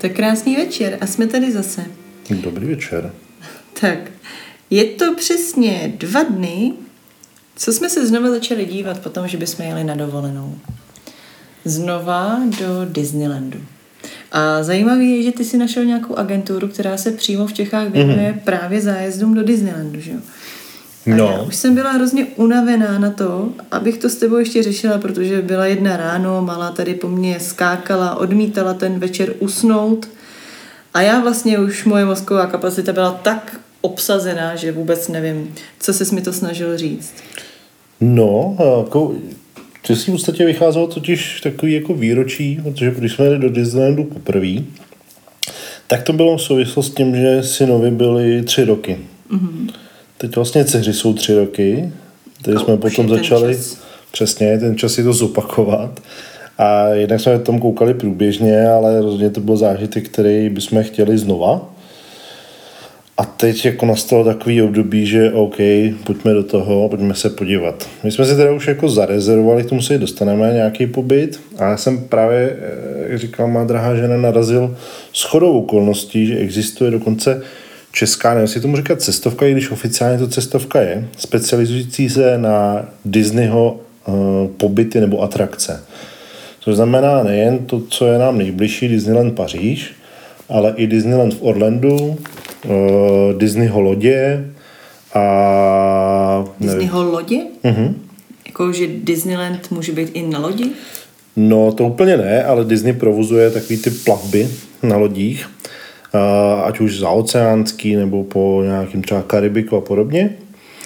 Tak krásný večer a jsme tady zase. Dobrý večer. Tak, je to přesně dva dny, co jsme se znova začali dívat po tom, že bychom jeli na dovolenou. Znova do Disneylandu. A zajímavé je, že ty si našel nějakou agenturu, která se přímo v Čechách věnuje mm-hmm. právě zájezdům do Disneylandu, že jo? A No. já už jsem byla hrozně unavená na to, abych to s tebou ještě řešila, protože byla jedna ráno, malá tady po mně skákala, odmítala ten večer usnout. A já vlastně už moje mozková kapacita byla tak obsazená, že vůbec nevím, co ses mi to snažil říct. No, a jako, ty si v podstatě vycházelo totiž takový jako výročí, protože když jsme jeli do Disneylandu poprvé, tak to bylo v souvislosti s tím, že synovi byly tři roky. Mm-hmm. Teď vlastně dceři jsou tři roky, A jsme potom začali, čas. přesně, ten čas si to zopakovat. A jednak jsme tam koukali průběžně, ale rozhodně to byl zážitek, který bychom chtěli znova. A teď jako nastalo takový období, že OK, pojďme do toho, pojďme se podívat. My jsme si teda už jako zarezervovali, k tomu se dostaneme nějaký pobyt. A já jsem právě, eh, jak říkala má drahá žena, narazil s chodou okolností, že existuje dokonce česká, nevím, jestli tomu říkat cestovka, i když oficiálně to cestovka je, specializující se na Disneyho uh, pobyty nebo atrakce. Což znamená nejen to, co je nám nejbližší, Disneyland Paříž, ale i Disneyland v Orlandu, uh, Disneyho lodě a... Disneyho lodě? Mhm. Jako, že Disneyland může být i na lodi? No, to úplně ne, ale Disney provozuje takový ty plavby na lodích, ať už za oceánský, nebo po nějakým třeba Karibiku a podobně.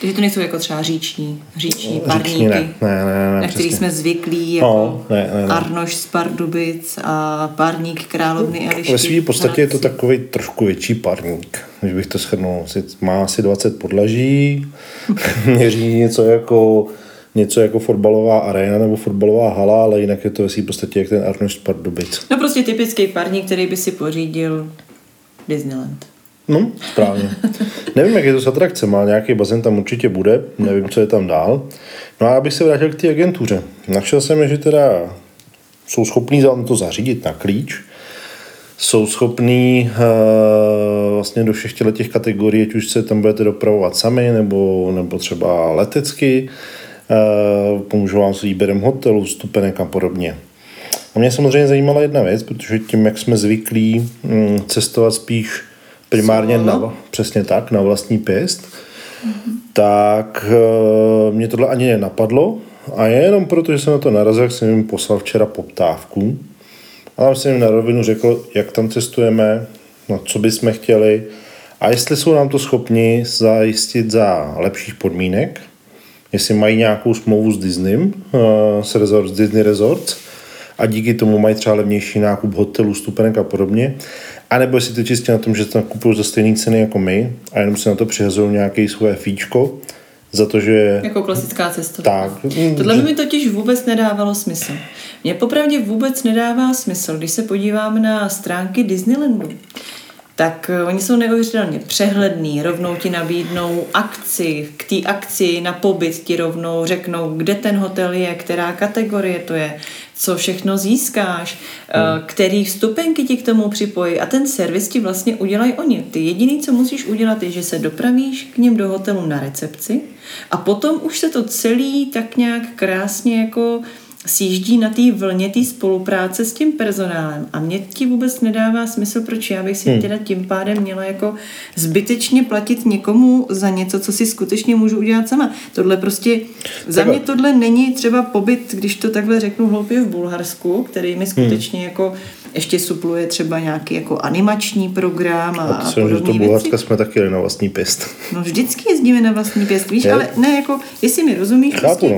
Takže to nejsou jako třeba říční, říční No, Říční parníky, ne, ne, ne, ne, na který přesně. jsme zvyklí, jako No, ne, ne, ne. Arnoš z Pardubic a párník královny Elišky. Ve své podstatě je to takový trošku větší parník, když bych to shrnul. Má asi 20 podlaží, měří něco jako něco jako fotbalová arena nebo fotbalová hala, ale jinak je to ve své podstatě jak ten Arnoš z Pardubic. No prostě typický parník, který by si pořídil Disneyland. No, správně. Nevím, jak je to s atrakce, má nějaký bazén tam určitě bude, nevím, co je tam dál. No a abych se vrátil k té agentuře. Našel jsem, že teda jsou schopní vám to zařídit na klíč, jsou schopní uh, vlastně do všech těch kategorií, ať už se tam budete dopravovat sami, nebo, nebo třeba letecky, uh, pomůžou vám s výběrem hotelu, vstupenek a podobně. A mě samozřejmě zajímala jedna věc, protože tím, jak jsme zvyklí mm, cestovat spíš primárně Solo. na, přesně tak, na vlastní pěst, tak uh, mě tohle ani nenapadlo. A jenom proto, že jsem na to narazil, jsem jim poslal včera poptávku. A tam jsem jim na rovinu řekl, jak tam cestujeme, no, co bychom chtěli a jestli jsou nám to schopni zajistit za lepších podmínek, jestli mají nějakou smlouvu s Disneym, uh, s, resort, s Disney Resorts a díky tomu mají třeba levnější nákup hotelů, stupenek a podobně. A nebo jestli to čistě na tom, že to kupují za stejné ceny jako my a jenom si na to přihazují nějaké svoje fíčko, za to, že Jako klasická cesta. tak, mm, Tohle že- by mi totiž vůbec nedávalo smysl. Mně popravdě vůbec nedává smysl, když se podívám na stránky Disneylandu, tak eh, oni jsou neuvěřitelně přehledný, rovnou ti nabídnou akci, k té akci na pobyt ti rovnou řeknou, kde ten hotel je, která kategorie to je, co všechno získáš, hmm. který vstupenky ti k tomu připojí a ten servis ti vlastně udělají oni. Ty jediný, co musíš udělat, je, že se dopravíš k ním do hotelu na recepci a potom už se to celý tak nějak krásně jako sjíždí na té vlně té spolupráce s tím personálem. A mě ti vůbec nedává smysl, proč já bych si hmm. teda tím pádem měla jako zbytečně platit někomu za něco, co si skutečně můžu udělat sama. Tohle prostě, za mě tohle není třeba pobyt, když to takhle řeknu hloupě v Bulharsku, který mi skutečně hmm. jako ještě supluje třeba nějaký jako animační program a, a a myslím, že podobné Bulharska jsme taky jeli na vlastní pěst. No vždycky jezdíme na vlastní pěst, víš, Je. ale ne, jako, jestli mi rozumíš, Chápu, prostě,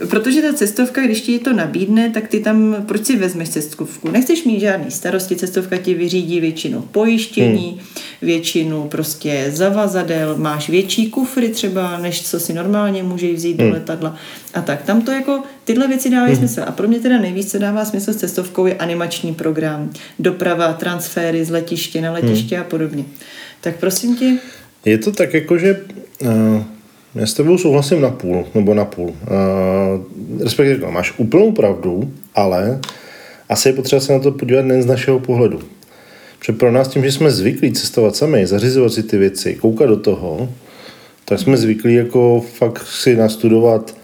no. protože ta cestovka, když ti to nabídne, tak ty tam, proč si vezmeš cestovku? Nechceš mít žádný starosti, cestovka ti vyřídí většinu pojištění, hmm. většinu prostě zavazadel, máš větší kufry třeba, než co si normálně můžeš vzít do letadla a tak. Tam to jako, tyhle věci dávají smysl. A pro mě teda nejvíc, co dává smysl s cestovkou, je animační program, doprava, transfery z letiště na letiště a podobně. Tak prosím tě, Je to tak jako, že uh, já s tebou souhlasím na půl, nebo na půl. Uh, respektive máš úplnou pravdu, ale asi je potřeba se na to podívat nejen z našeho pohledu. Protože pro nás tím, že jsme zvyklí cestovat sami, zařizovat si ty věci, koukat do toho, tak jsme zvyklí jako fakt si nastudovat,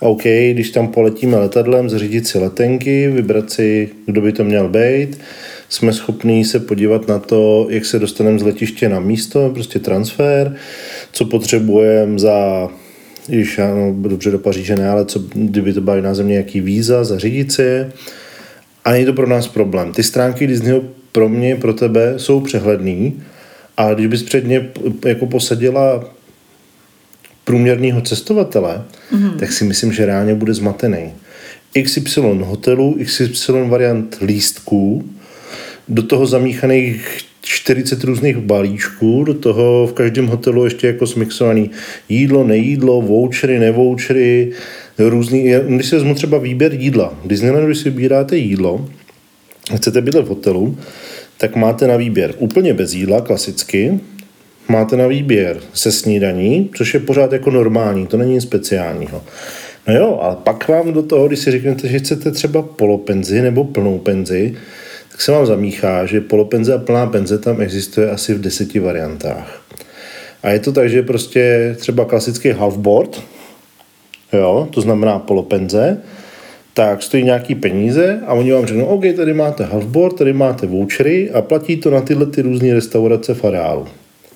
OK, když tam poletíme letadlem, zařídit si letenky, vybrat si, kdo by to měl být, jsme schopní se podívat na to, jak se dostaneme z letiště na místo, prostě transfer, co potřebujeme za když ano, dobře do Paříže ne, ale co, kdyby to byla jiná země, jaký víza, zařídit si je. A není to pro nás problém. Ty stránky Disneyho pro mě, pro tebe jsou přehledný a když bys před ně jako posadila průměrného cestovatele, mm-hmm. tak si myslím, že reálně bude zmatený. XY hotelů, XY variant lístků, do toho zamíchaných 40 různých balíčků, do toho v každém hotelu ještě jako smixovaný jídlo, nejídlo, vouchery, nevouchery, různý, když se vezmu třeba výběr jídla. Disneyland, když si vybíráte jídlo, chcete být v hotelu, tak máte na výběr úplně bez jídla, klasicky, máte na výběr se snídaní, což je pořád jako normální, to není nic speciálního. No jo, ale pak vám do toho, když si řeknete, že chcete třeba polopenzi nebo plnou penzi, tak se vám zamíchá, že polopenze a plná penze tam existuje asi v deseti variantách. A je to tak, že prostě třeba klasický halfboard, jo, to znamená polopenze, tak stojí nějaký peníze a oni vám řeknou, OK, tady máte halfboard, tady máte vouchery a platí to na tyhle ty různé restaurace v areálu.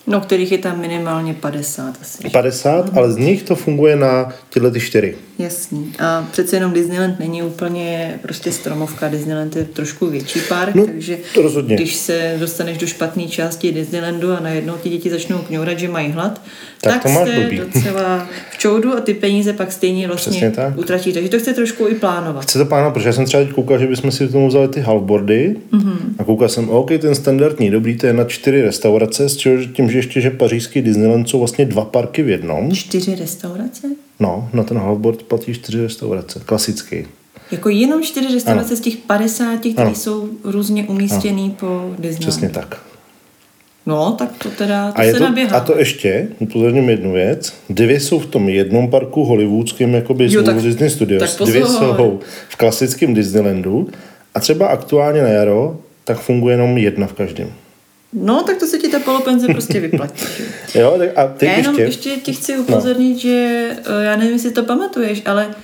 No, kterých je tam minimálně 50 asi. 50, mhm. ale z nich to funguje na tyhle ty čtyři. Jasný. A přece jenom Disneyland není úplně prostě stromovka. Disneyland je trošku větší park, no, takže to rozhodně. když se dostaneš do špatné části Disneylandu a najednou ti děti začnou kňourat, že mají hlad, tak, tak to jste blbý. docela v čoudu a ty peníze pak stejně vlastně tak. utratíte. Takže to chce trošku i plánovat. Chce to plánovat, protože já jsem třeba teď koukal, že bychom si k tomu vzali ty halfboardy mm-hmm. a koukal jsem, OK, ten standardní, dobrý, to je na čtyři restaurace, s tím, že ještě, že pařížský Disneyland jsou vlastně dva parky v jednom. Čtyři restaurace? No, na ten halfboard platí čtyři restaurace, klasický. Jako jenom čtyři restaurace ano. z těch 50, které jsou různě umístěný ano. po Disneylandu. Přesně tak. No, tak to teda to a se to, naběhá. A to ještě, upozorním jednu věc, dvě jsou v tom jednom parku hollywoodském, jakoby jo, tak, Disney Studios. Tak dvě jsou v klasickém Disneylandu a třeba aktuálně na jaro, tak funguje jenom jedna v každém. No, tak to se ta polopenze prostě vyplatí. jo, tak a teď já jenom ještě... ještě ti chci upozornit, no. že eh, já nevím, jestli to pamatuješ, ale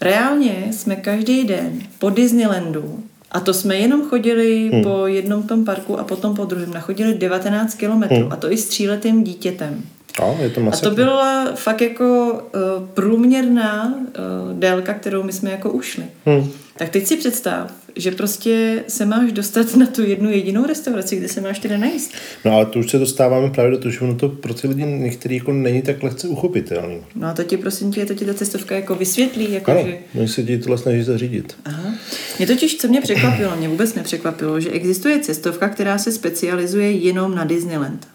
reálně jsme každý den po Disneylandu a to jsme jenom chodili hmm. po jednom tom parku a potom po druhém. Nachodili 19 kilometrů hmm. a to i s tříletým dítětem. No, je to a to byla fakt jako uh, průměrná uh, délka, kterou my jsme jako ušli. Hmm. Tak teď si představ, že prostě se máš dostat na tu jednu jedinou restauraci, kde se máš teda najíst. No ale to už se dostáváme právě do toho, že ono to pro ty lidi některý jako není tak lehce uchopitelný. No a to ti prosím tě, to ti ta cestovka jako vysvětlí. Jako ano, že... no, se ti tohle snaží zařídit. Aha. Mě totiž, co mě překvapilo, mě vůbec nepřekvapilo, že existuje cestovka, která se specializuje jenom na Disneyland.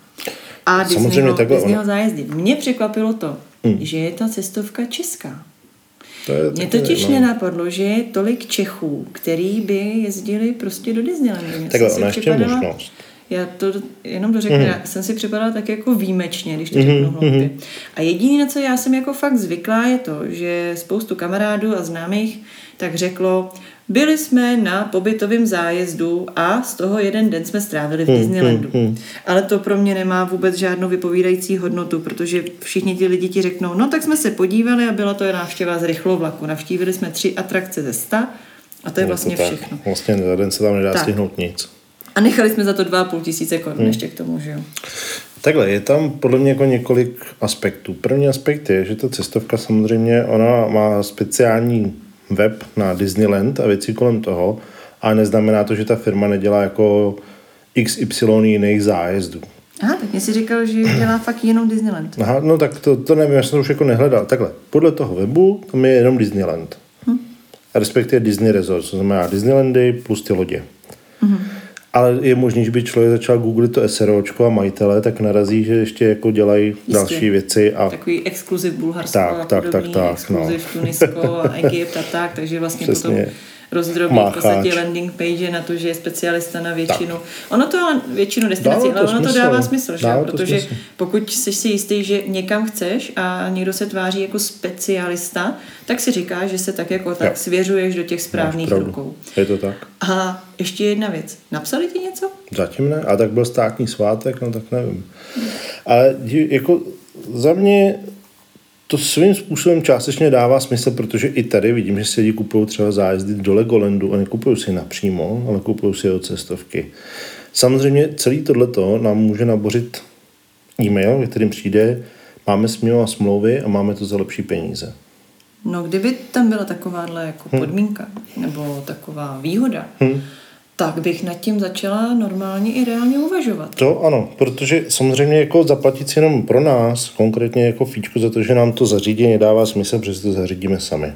A Disneyho, Disneyho zájezdy. Mě překvapilo to, hmm. že je ta cestovka česká. To je Mě totiž no. nenapadlo, že je tolik Čechů, který by jezdili prostě do Disneylandu. Takhle, ona ještě možnost. Já to jenom dořeknu, mm. já jsem si připadala tak jako výjimečně, když to řeknu mm hloupě. A jediné, na co já jsem jako fakt zvyklá, je to, že spoustu kamarádů a známých tak řeklo, byli jsme na pobytovém zájezdu a z toho jeden den jsme strávili v hmm, Disneylandu. Hmm, hmm. Ale to pro mě nemá vůbec žádnou vypovídající hodnotu, protože všichni ti lidi ti řeknou, no tak jsme se podívali a byla to návštěva z rychlovlaku. Navštívili jsme tři atrakce ze sta a to je vlastně to všechno. Vlastně za den se tam nedá tak. stihnout nic. A nechali jsme za to dva půl tisíce korun hmm. ještě k tomu, že jo. Takhle, je tam podle mě jako několik aspektů. První aspekt je, že ta cestovka samozřejmě, ona má speciální web na Disneyland a věci kolem toho, a neznamená to, že ta firma nedělá jako XY jiných zájezdů. Aha, tak mě si říkal, že dělá fakt jenom Disneyland. Aha, no tak to, to nevím, já jsem to už jako nehledal. Takhle, podle toho webu tam je jenom Disneyland. Hm. Respektive Disney Resort, to znamená Disneylandy plus ty lodě. Hm ale je možné, že by člověk začal googlit to SROčko a majitele, tak narazí, že ještě jako dělají Jistě. další věci. A... Takový exkluziv Bulharsko tak, a tak, tak, tak, exkluziv no. Tunisko a Egypt a tak, takže vlastně Přesně. potom rozdrobí v podstatě landing page na to, že je specialista na většinu. Tak. Ono to ale většinu destinací, ale ono smysl. to dává smysl, že? protože smysl. pokud jsi si jistý, že někam chceš a někdo se tváří jako specialista, tak si říká, že se tak jako tak jo. svěřuješ do těch správných rukou. Je to tak. A ještě jedna věc. Napsali ti něco? Zatím ne. A tak byl státní svátek, no tak nevím. Ale jako za mě to svým způsobem částečně dává smysl, protože i tady vidím, že si lidi kupují třeba zájezdy do Legolandu a nekupují si napřímo, ale kupují si od cestovky. Samozřejmě celý tohleto nám může nabořit e-mail, ve kterým přijde, máme smělo a smlouvy a máme to za lepší peníze. No, kdyby tam byla takováhle jako hm. podmínka hmm. nebo taková výhoda, hmm tak bych nad tím začala normálně i reálně uvažovat. To ano, protože samozřejmě jako zaplatit si jenom pro nás, konkrétně jako fíčku za to, že nám to zařídí, nedává smysl, protože to zařídíme sami.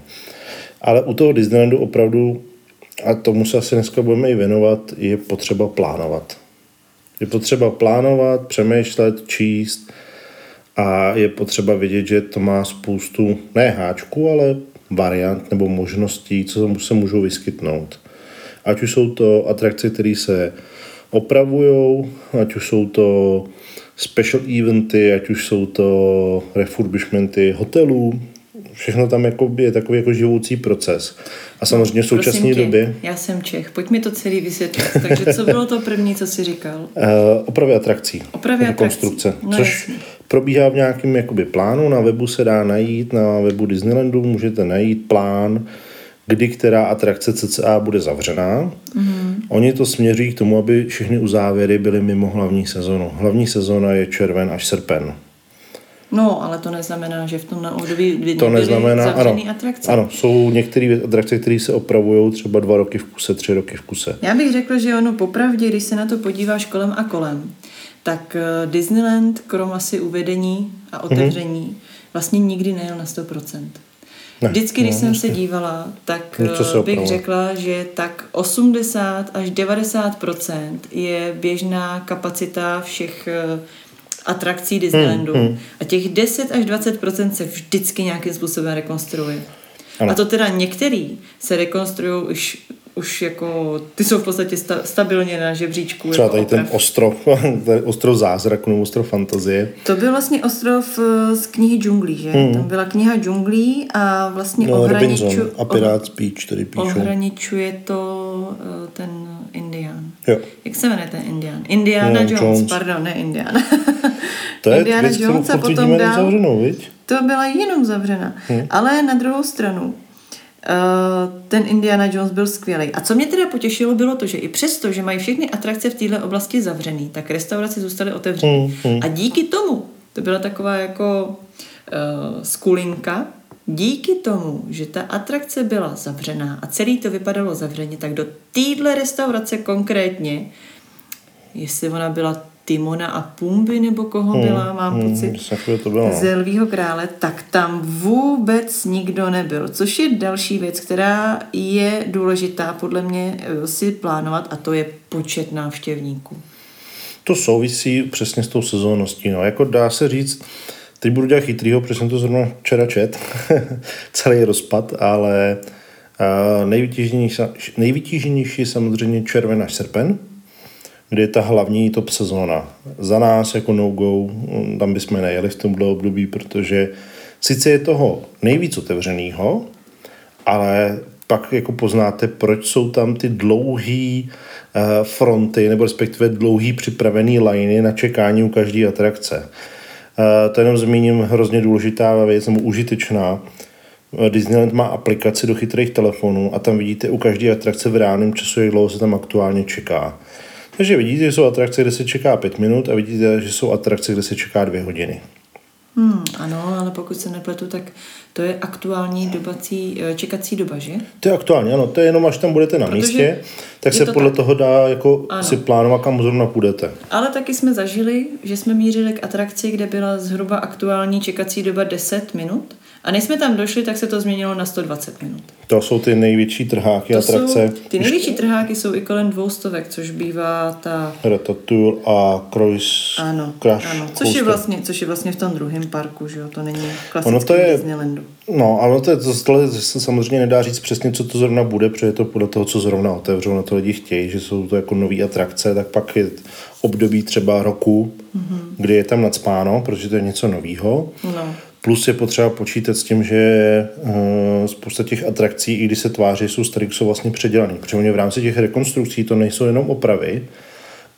Ale u toho Disneylandu opravdu, a tomu se asi dneska budeme i věnovat, je potřeba plánovat. Je potřeba plánovat, přemýšlet, číst a je potřeba vědět, že to má spoustu ne háčků, ale variant nebo možností, co se můžou vyskytnout. Ať už jsou to atrakce, které se opravují, ať už jsou to special eventy, ať už jsou to refurbishmenty hotelů, všechno tam jako je takový jako živoucí proces. A samozřejmě v současné době... Já jsem Čech, pojď mi to celý vysvětlit. Takže co bylo to první, co jsi říkal? Uh, opravy atrakcí. Opravy atrakcí. Konstrukce. No, což jasný. probíhá v nějakém jakoby, plánu. Na webu se dá najít, na webu Disneylandu můžete najít plán, kdy která atrakce CCA bude zavřená. Mm-hmm. Oni to směří k tomu, aby všechny uzávěry byly mimo hlavní sezonu. Hlavní sezona je červen až srpen. No, ale to neznamená, že v tom na období to neznamená, ano, atrakce. Ano, jsou některé atrakce, které se opravují třeba dva roky v kuse, tři roky v kuse. Já bych řekla, že ono popravdě, když se na to podíváš kolem a kolem, tak eh, Disneyland, krom asi uvedení a otevření, mm-hmm. vlastně nikdy nejel na 100%. Ne, Vždycky, když no, jsem se dívala, tak no, bych řekla, že tak 80 až 90% je běžná kapacita všech eh, atrakcí Disneylandu. Hmm, hmm. A těch 10 až 20% se vždycky nějakým způsobem rekonstruuje. Ano. A to teda některý se rekonstruují už už jako, ty jsou v podstatě sta, stabilně na žebříčku. Třeba jako tady oprav. ten ostrov, tady ostrov zázraku nebo ostrov fantazie. To byl vlastně ostrov eh, z knihy džunglí, že? Hmm. Tam byla kniha džunglí a vlastně no, ohraniču, a Pirát Beach, tady píšou. Ohraničuje to eh, ten Indian. Jo. Jak se jmenuje ten Indian? Indiana no, Jones, Jones, pardon, ne Indiana. to je Indiana věc, Jones a potom dál. Zavřenou, viď? To byla jenom zavřena. Hmm. Ale na druhou stranu, ten Indiana Jones byl skvělý. A co mě teda potěšilo, bylo to, že i přesto, že mají všechny atrakce v této oblasti zavřený, tak restaurace zůstaly otevřené. Mm, mm. A díky tomu, to byla taková jako uh, skulinka, díky tomu, že ta atrakce byla zavřená a celý to vypadalo zavřeně, tak do téhle restaurace konkrétně, jestli ona byla Timona a Pumby, nebo koho hmm, byla, mám hmm, pocit, to bylo. No. ze Lvího krále, tak tam vůbec nikdo nebyl. Což je další věc, která je důležitá podle mě eh, si plánovat a to je počet návštěvníků. To souvisí přesně s tou sezónností. No. Jako dá se říct, teď budu dělat chytrýho, protože jsem to zrovna včera čet, celý rozpad, ale uh, nejvytíženější, nejvytíženější je samozřejmě červen až srpen, kdy je ta hlavní top sezóna. Za nás jako no-go, mm, tam bychom nejeli v tomhle období, protože sice je toho nejvíc otevřeného, ale pak jako poznáte, proč jsou tam ty dlouhé eh, fronty, nebo respektive dlouhý připravený liney na čekání u každé atrakce. Eh, to jenom zmíním hrozně důležitá věc, nebo užitečná. Eh, Disneyland má aplikaci do chytrých telefonů a tam vidíte u každé atrakce v reálném času, jak dlouho se tam aktuálně čeká. Takže vidíte, že jsou atrakce, kde se čeká pět minut a vidíte, že jsou atrakce, kde se čeká dvě hodiny. Hmm, ano, ale pokud se nepletu, tak to je aktuální dobací, eh, čekací doba, že? To je aktuální, ano. To je jenom, až tam budete na Protože místě, tak se to podle tak. toho dá jako ano. si plánovat, kam zrovna půjdete. Ale taky jsme zažili, že jsme mířili k atrakci, kde byla zhruba aktuální čekací doba 10 minut A než jsme tam došli, tak se to změnilo na 120 minut. To jsou ty největší trháky, To atrakce. jsou, ty největší trháky jsou i kolem dvoustovek, což bývá ta... Ratatouille a Cruise Ano, Crash ano. Což, je vlastně, což je vlastně v tom druhém parku, že jo? To není klasický Ono to je- Disneylandu. No, ale to, je, to, tohle se samozřejmě nedá říct přesně, co to zrovna bude, protože je to podle toho, co zrovna otevřou, na to lidi chtějí, že jsou to jako nové atrakce, tak pak je období třeba roku, mm-hmm. kdy je tam nadspáno, protože to je něco nového. No. Plus je potřeba počítat s tím, že uh, spousta těch atrakcí, i když se tváří, jsou starý, jsou vlastně předělaný. Protože oni v rámci těch rekonstrukcí to nejsou jenom opravy,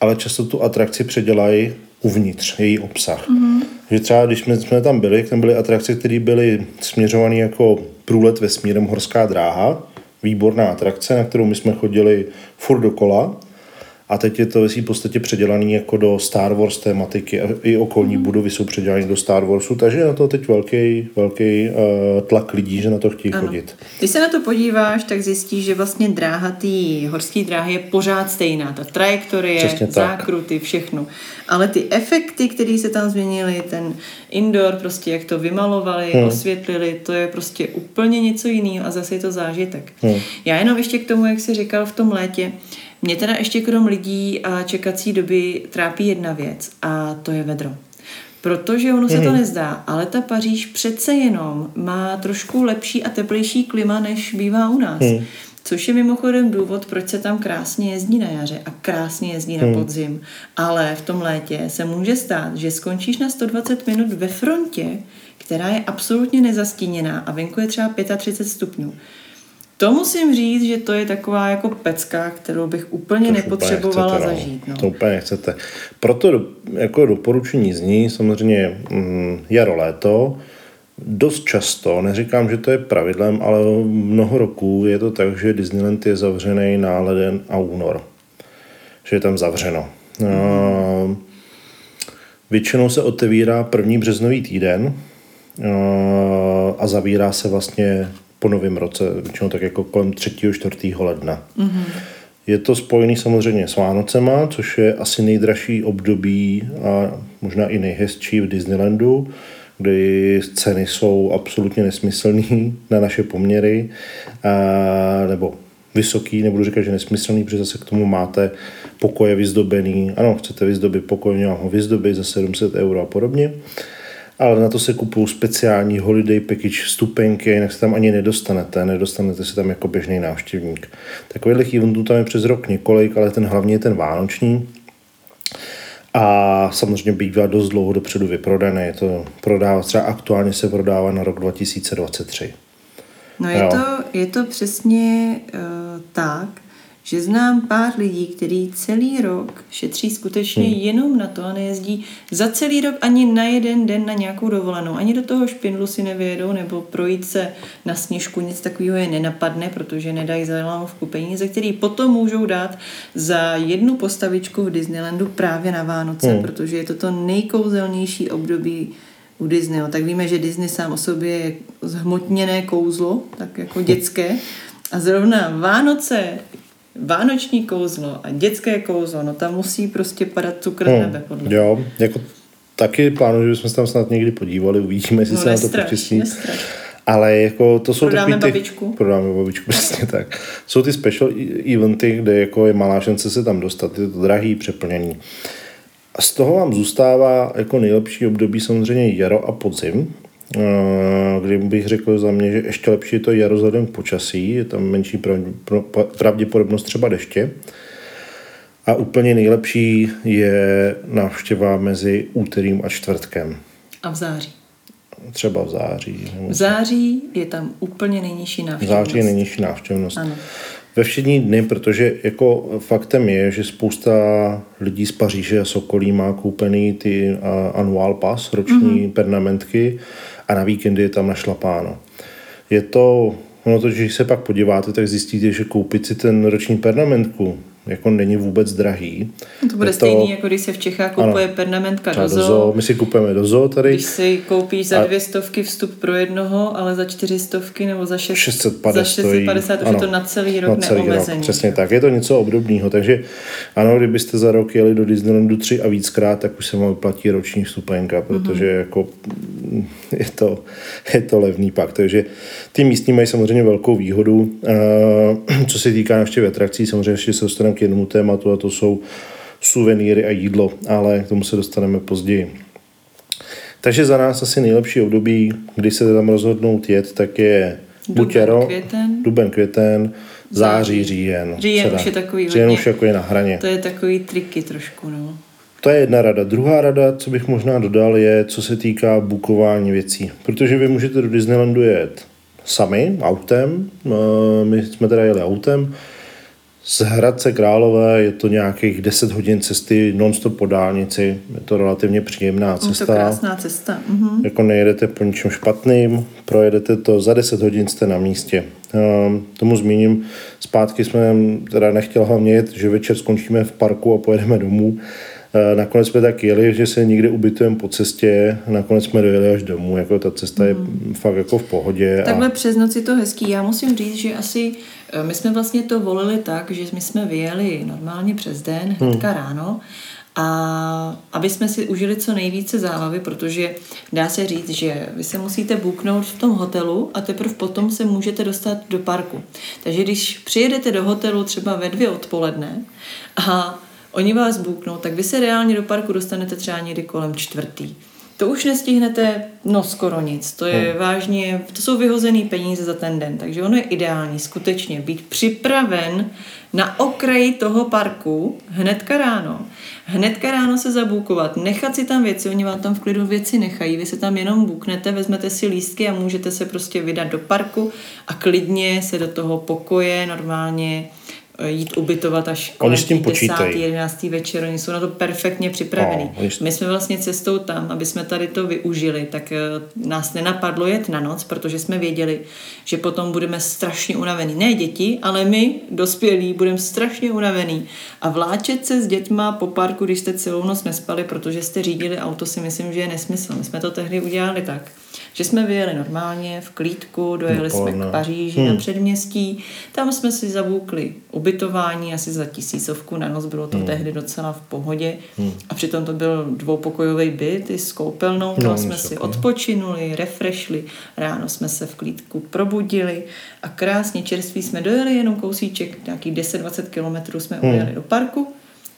ale často tu atrakci předělají uvnitř, její obsah. Mm-hmm. Že třeba, když jsme, jsme tam byli, tam byly atrakce, které byly směřované jako průlet vesmírem Horská dráha, výborná atrakce, na kterou my jsme chodili furt dokola. A teď je to ve svý podstatě předělaný jako do Star Wars tématiky a i okolní budovy jsou předělaný do Star Warsu, takže je na to teď velký, velký uh, tlak lidí, že na to chtějí Ano. chodit. Když se na to podíváš, tak zjistíš, že vlastně dráha té horské dráhy je pořád stejná. Ta trajektorie, Přesně tak. zákruty, všechno. Ale ty efekty, které se tam změnily, ten indoor, prostě jak to vymalovali, hmm. osvětlili, to je prostě úplně něco jiného a zase je to zážitek. Hmm. Já jenom ještě k tomu, jak jsi říkal v tom létě, mě teda ještě krom lidí a čekací doby trápí jedna věc a to je vedro. Protože ono se to nezdá, ale ta Paříž přece jenom má trošku lepší a teplejší klima, než bývá u nás. Hmm. Což je mimochodem důvod, proč se tam krásně jezdí na jaře a krásně jezdí na podzim. Ale v tom létě se může stát, že skončíš na 120 minut ve frontě, která je absolutně nezastíněná a venku je třeba 35 stupňů. To musím říct, že to je taková jako pecka, kterou bych úplně To nepotřebovala úplně zažít. No. To úplně nechcete. Proto do, jako doporučení zní samozřejmě mm, jaro, léto. Dost často, neříkám, že to je pravidlem, ale mnoho roků je to tak, že Disneyland je zavřený na leden a únor. Že je tam zavřeno. Mm. Většinou se otevírá první březnový týden a zavírá se vlastně po novém roce, většinou tak jako kolem 3. 4. ledna. Mm-hmm. Je to spojený samozřejmě s Vánocema, což je asi nejdražší období a možná i nejhezčí v Disneylandu, kdy ceny jsou absolutně nesmyslné na naše poměry, a, nebo vysoký, nebudu říkat, že nesmyslný, protože zase k tomu máte pokoje vyzdobený, ano, chcete vyzdobit pokoj, nějak ho vyzdobit za 700 euro a podobně, ale na to se kupují speciální holiday package vstupenky, jinak se tam ani nedostanete, nedostanete se tam jako běžný návštěvník. Takových eventů tam je přes rok několik, ale ten hlavně je ten vánoční, a samozřejmě bývá dost dlouho dopředu vyprodané. Je to prodává, třeba aktuálně se prodává na rok 2023. No je Jo. to, je to přesně uh, tak, že znám pár lidí, kteří celý rok šetří skutečně hmm. jenom na to a nejezdí za celý rok ani na jeden den na nějakou dovolenou. Ani do toho špindlu si nevyjedou nebo projít se na sněžku, nic takového je nenapadne, protože nedají za peníze, který potom můžou dát za jednu postavičku v Disneylandu právě na Vánoce, hmm. protože je to to nejkouzelnější období u Disneyho. Tak víme, že Disney sám o sobě je zhmotněné kouzlo, tak jako dětské. A zrovna Vánoce, vánoční kouzlo a dětské kouzlo, no tam musí prostě padat cukr z nebe, podle mě. Jo, jako taky plánuju, že bychom se tam snad někdy podívali, uvidíme, jestli No, se na to nestraš, počistí. nestraš. Ale jako to jsou Prodáme takový ty, babičku. Prodáme babičku, přesně tak. Jsou ty special e- eventy, kde jako je malá šance se tam dostat, je to drahý, přeplněný. A z toho vám zůstává jako nejlepší období samozřejmě jaro a podzim, eh, kdy bych řekl za mě, že ještě lepší je to jaro vzhledem k počasí, je tam menší pravděpodobnost třeba deště. A úplně nejlepší je návštěva mezi úterým a čtvrtkem. A v září. Třeba v září. V září je tam úplně nejnižší V návštěvnost. září je nejnižší návštěvnost. Ano. Ve všední dny, protože jako faktem je, že spousta lidí z Paříže a Sokolí má koupený ty a, annual pass, roční mm-hmm. pernamentky a na víkendy je tam našlapáno. Je to, ono to, když se pak podíváte, tak zjistíte, že koupit si ten roční pernamentku jako není vůbec drahý. No to bude Je stejný, jako když se v Čechách kupuje permanentka třeba do do zoo. zoo. My si kupujeme do zoo tady. Když si koupíš za A- dvě stovky vstup pro jednoho, ale za čtyři stovky nebo za šest, 650 za 650 už je stojí. to na celý rok na celý neomezený. Rok, přesně tak. Je to něco obdobného. Takže ano, kdybyste za rok jeli do Disneylandu tři a víckrát, tak už se vám vyplatí roční vstupenka, protože Mhm. jako mm, je to, je to levný pak. Takže ty místní mají samozřejmě velkou výhodu. Eh, Co se týká návštěvy atrakcí, samozřejmě ještě se dostaneme k jednomu tématu a to jsou suvenýry a jídlo, ale k tomu se dostaneme později. Takže za nás asi nejlepší období, kdy se tam rozhodnout jet, tak je Duben, buď jaro, květen. duben, květen, září, Září. říjen. Říjen už je takový Říjen hodně- už jako je na hraně. To je takový triky trošku, no. To je jedna rada. Druhá rada, co bych možná dodal, je, co se týká bukování věcí. Protože vy můžete do Disneylandu jet sami, autem. Eh, My jsme teda jeli autem. Z Hradce Králové je to nějakých 10 hodin cesty non-stop po dálnici. Je to relativně příjemná Je to cesta. krásná cesta. Mhm. Jako nejedete po ničem špatným, projedete to, za 10 hodin jste na místě. Ehm, tomu zmíním, zpátky jsme teda nechtěl hlavně jet, že večer skončíme v parku a pojedeme domů. Ehm, Nakonec jsme tak jeli, že se někde ubytujeme po cestě, nakonec jsme dojeli až domů, jako ta cesta je fakt jako v pohodě. Takhle přes noc je to hezký. Já musím říct, že asi my jsme vlastně to volili tak, že my jsme vyjeli normálně přes den, hnedka Hmm. ráno, a aby jsme si užili co nejvíce zábavy, protože dá se říct, že vy se musíte buknout v tom hotelu a teprve potom se můžete dostat do parku. Takže když přijedete do hotelu třeba ve dvě odpoledne a oni vás buknou, tak vy se reálně do parku dostanete třeba někdy kolem čtvrtý. To už nestihnete, no skoro nic. To je hmm. vážně, to jsou vyhozený peníze za ten den, takže ono je ideální skutečně být připraven na okraji toho parku hnedka ráno. Hnedka ráno se zabukovat, nechat si tam věci, oni vám tam v klidu věci nechají, vy se tam jenom buknete, vezmete si lístky a můžete se prostě vydat do parku a klidně se do toho pokoje normálně jít ubytovat až kolem s tím té počítají. 10. 11. večer, oni jsou na to perfektně připravení. No, My jsme vlastně cestou tam, aby jsme tady to využili, tak eh, nás nenapadlo jet na noc, protože jsme věděli, že potom budeme strašně unavený. Ne děti, ale my, dospělí, budeme strašně unavený. A vláčet se s dětma po parku, když jste celou noc nespali, protože jste řídili auto, si myslím, že je nesmysl. My jsme to tehdy udělali tak, že jsme vyjeli normálně v klídku, dojeli jsme k Paříži hmm. na předměstí, tam jsme si zabukli ubytování asi za tisícovku na noc, bylo to hmm. tehdy docela v pohodě hmm. a přitom to byl dvoupokojový byt i s koupelnou, tam No, no, jsme si odpočinuli, refreshli, ráno jsme se v klídku probudili a krásně čerství jsme dojeli, jenom kousíček, nějakých 10-20 kilometrů jsme Hmm. ujeli do parku,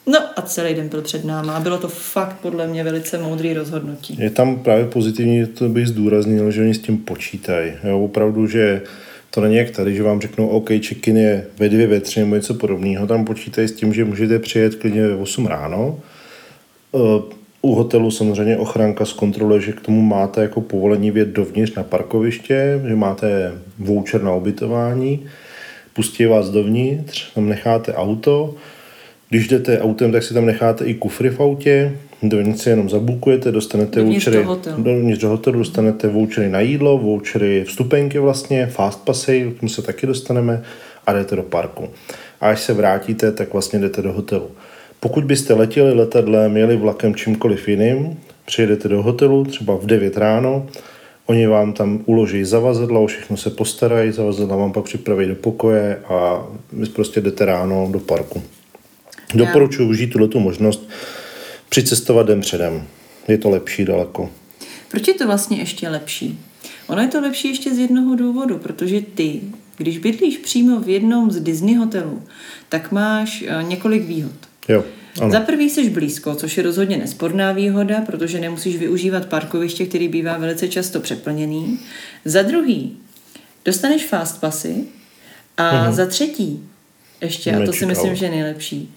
No a celý den byl před náma a bylo to fakt podle mě velice moudrý rozhodnutí. Je tam právě pozitivní, to bych zdůraznil, že oni s tím počítají. Jo, opravdu, že to není jak tady, že vám řeknou, OK, check-in je ve dvě, ve tři nebo něco podobného. Tam počítají s tím, že můžete přijet klidně ve 8 ráno. Eh, U hotelu samozřejmě ochranka zkontroluje, že k tomu máte jako povolení vět dovnitř na parkoviště, že máte voucher na ubytování, pustí vás dovnitř, tam necháte auto, když jdete autem, tak si tam necháte i kufry v autě, dovnitř si jenom zabukujete, dostanete Dovnitř vouchery, do hotelu. dovnitř do hotelu dostanete vouchery na jídlo, vouchery vstupenky vlastně, fast passy, k tomu se taky dostaneme a jdete do parku. A až se vrátíte, tak vlastně jdete do hotelu. Pokud byste letěli letadlem, jeli vlakem čímkoliv jiným, přijedete do hotelu třeba v 9 ráno, oni vám tam uloží zavazadla, o všechno se postarají, zavazadla vám pak připraví do pokoje a vy prostě jdete ráno do parku. Doporučuji užít tuto možnost přicestovat den předem. Je to lepší daleko. Proč je to vlastně ještě lepší? Ono je to lepší ještě z jednoho důvodu, protože ty, když bydlíš přímo v jednom z Disney hotelů, tak máš eh, několik výhod. Jo, ano. Za prvý jsi blízko, což je rozhodně nesporná výhoda, protože nemusíš využívat parkoviště, který bývá velice často přeplněný. Za druhý, dostaneš fast passy. A za třetí, ještě, a to si myslím, že je nejlepší,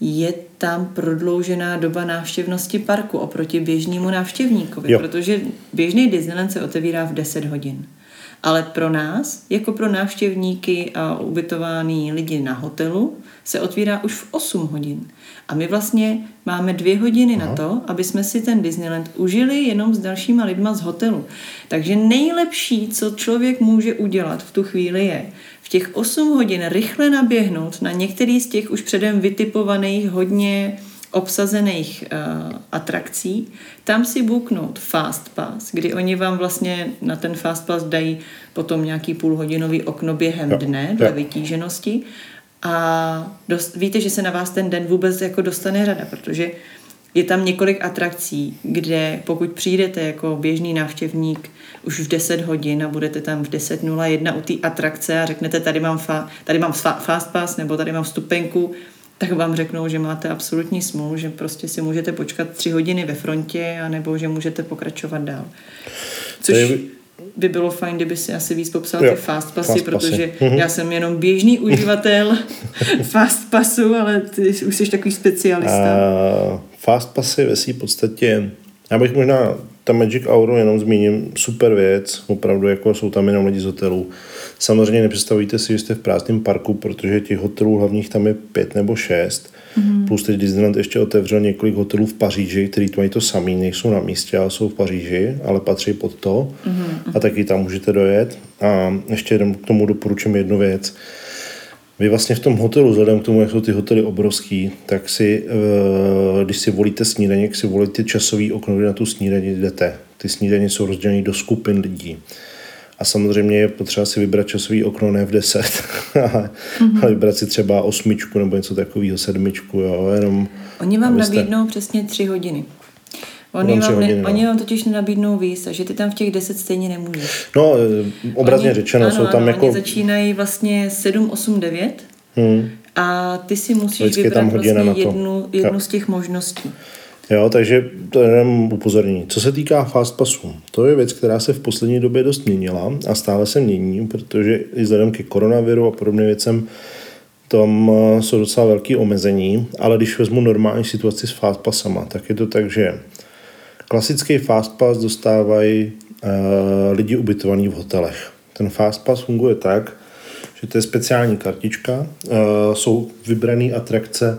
je tam prodloužená doba návštěvnosti parku oproti běžnému návštěvníkovi, Jo. protože běžný Disneyland se otevírá v 10 hodin. Ale pro nás, jako pro návštěvníky a ubytovaný lidi na hotelu, se otvírá už v 8 hodin. A my vlastně máme dvě hodiny Aha. na to, aby jsme si ten Disneyland užili jenom s dalšíma lidma z hotelu. Takže nejlepší, co člověk může udělat v tu chvíli je těch 8 hodin rychle naběhnout na některý z těch už předem vytipovaných hodně obsazených uh, atrakcí, tam si buknout Fast Pass, kdy oni vám vlastně na ten Fast Pass dají potom nějaký půlhodinový okno během jo, dne dle vytíženosti. A dost, víte, že se na vás ten den vůbec jako dostane řada, protože je tam několik atrakcí, kde pokud přijdete jako běžný návštěvník už v 10 hodin a budete tam v 10.01 u té atrakce a řeknete, tady mám, fa, tady mám fast pass nebo tady mám vstupenku, tak vám řeknou, že máte absolutní smůlu, že prostě si můžete počkat tři hodiny ve frontě, anebo že můžete pokračovat dál. Což by bylo fajn, kdyby si asi víc popsal jo, ty fast passy, fast protože passy. já jsem jenom běžný uživatel fast passu, ale ty už jsi takový specialista. Uh, fast passy ve své podstatě, já bych možná ta Magic Hour jenom zmíním, super věc, opravdu jako jsou tam jenom lidi z hotelů. Samozřejmě nepředstavíte si, že jste v prázdném parku, protože těch hotelů hlavních tam je pět nebo šest. Mm-hmm. Plus teď Disneyland ještě otevřel několik hotelů v Paříži, který to mají to samý, nejsou na místě, ale jsou v Paříži, ale patří pod to. Mm-hmm. A taky tam můžete dojet. A ještě jenom k tomu doporučím jednu věc. Vy vlastně v tom hotelu, vzhledem k tomu, jak jsou ty hotely obrovský, tak si, eh, když si volíte snídaně, jak si volíte časový okno, kdy na tu snídaní jdete. Ty snídaně jsou rozděleny do skupin lidí. A samozřejmě je potřeba si vybrat časový okno ne v 10, ale, mm-hmm. ale vybrat si třeba osmičku nebo něco takového, sedmičku. Jo, jenom, Oni vám abyste... nabídnou přesně tři hodiny. Oni vám, hodiny, ne, no. oni vám totiž nenabídnou víc, takže ty tam v těch 10 stejně nemůžeš. No, eh, obrazně oni, řečeno, ano, jsou tam ano, jako... Oni začínají vlastně 7, 8, 9 hmm. a ty si musíš Vždycky vybrat vlastně jednu, jednu z těch možností. Jo, takže to je jenom upozornění. Co se týká fast passu, to je věc, která se v poslední době dost měnila a stále se mění, protože i vzhledem ke koronaviru a podobným věcem tam eh, jsou docela velké omezení, ale když vezmu normální situaci s fast passama, tak je to tak, že klasický fast pass dostávají uh, lidi ubytovaní v hotelech. Ten fast pass funguje tak, že to je speciální kartička, uh, jsou vybrané atrakce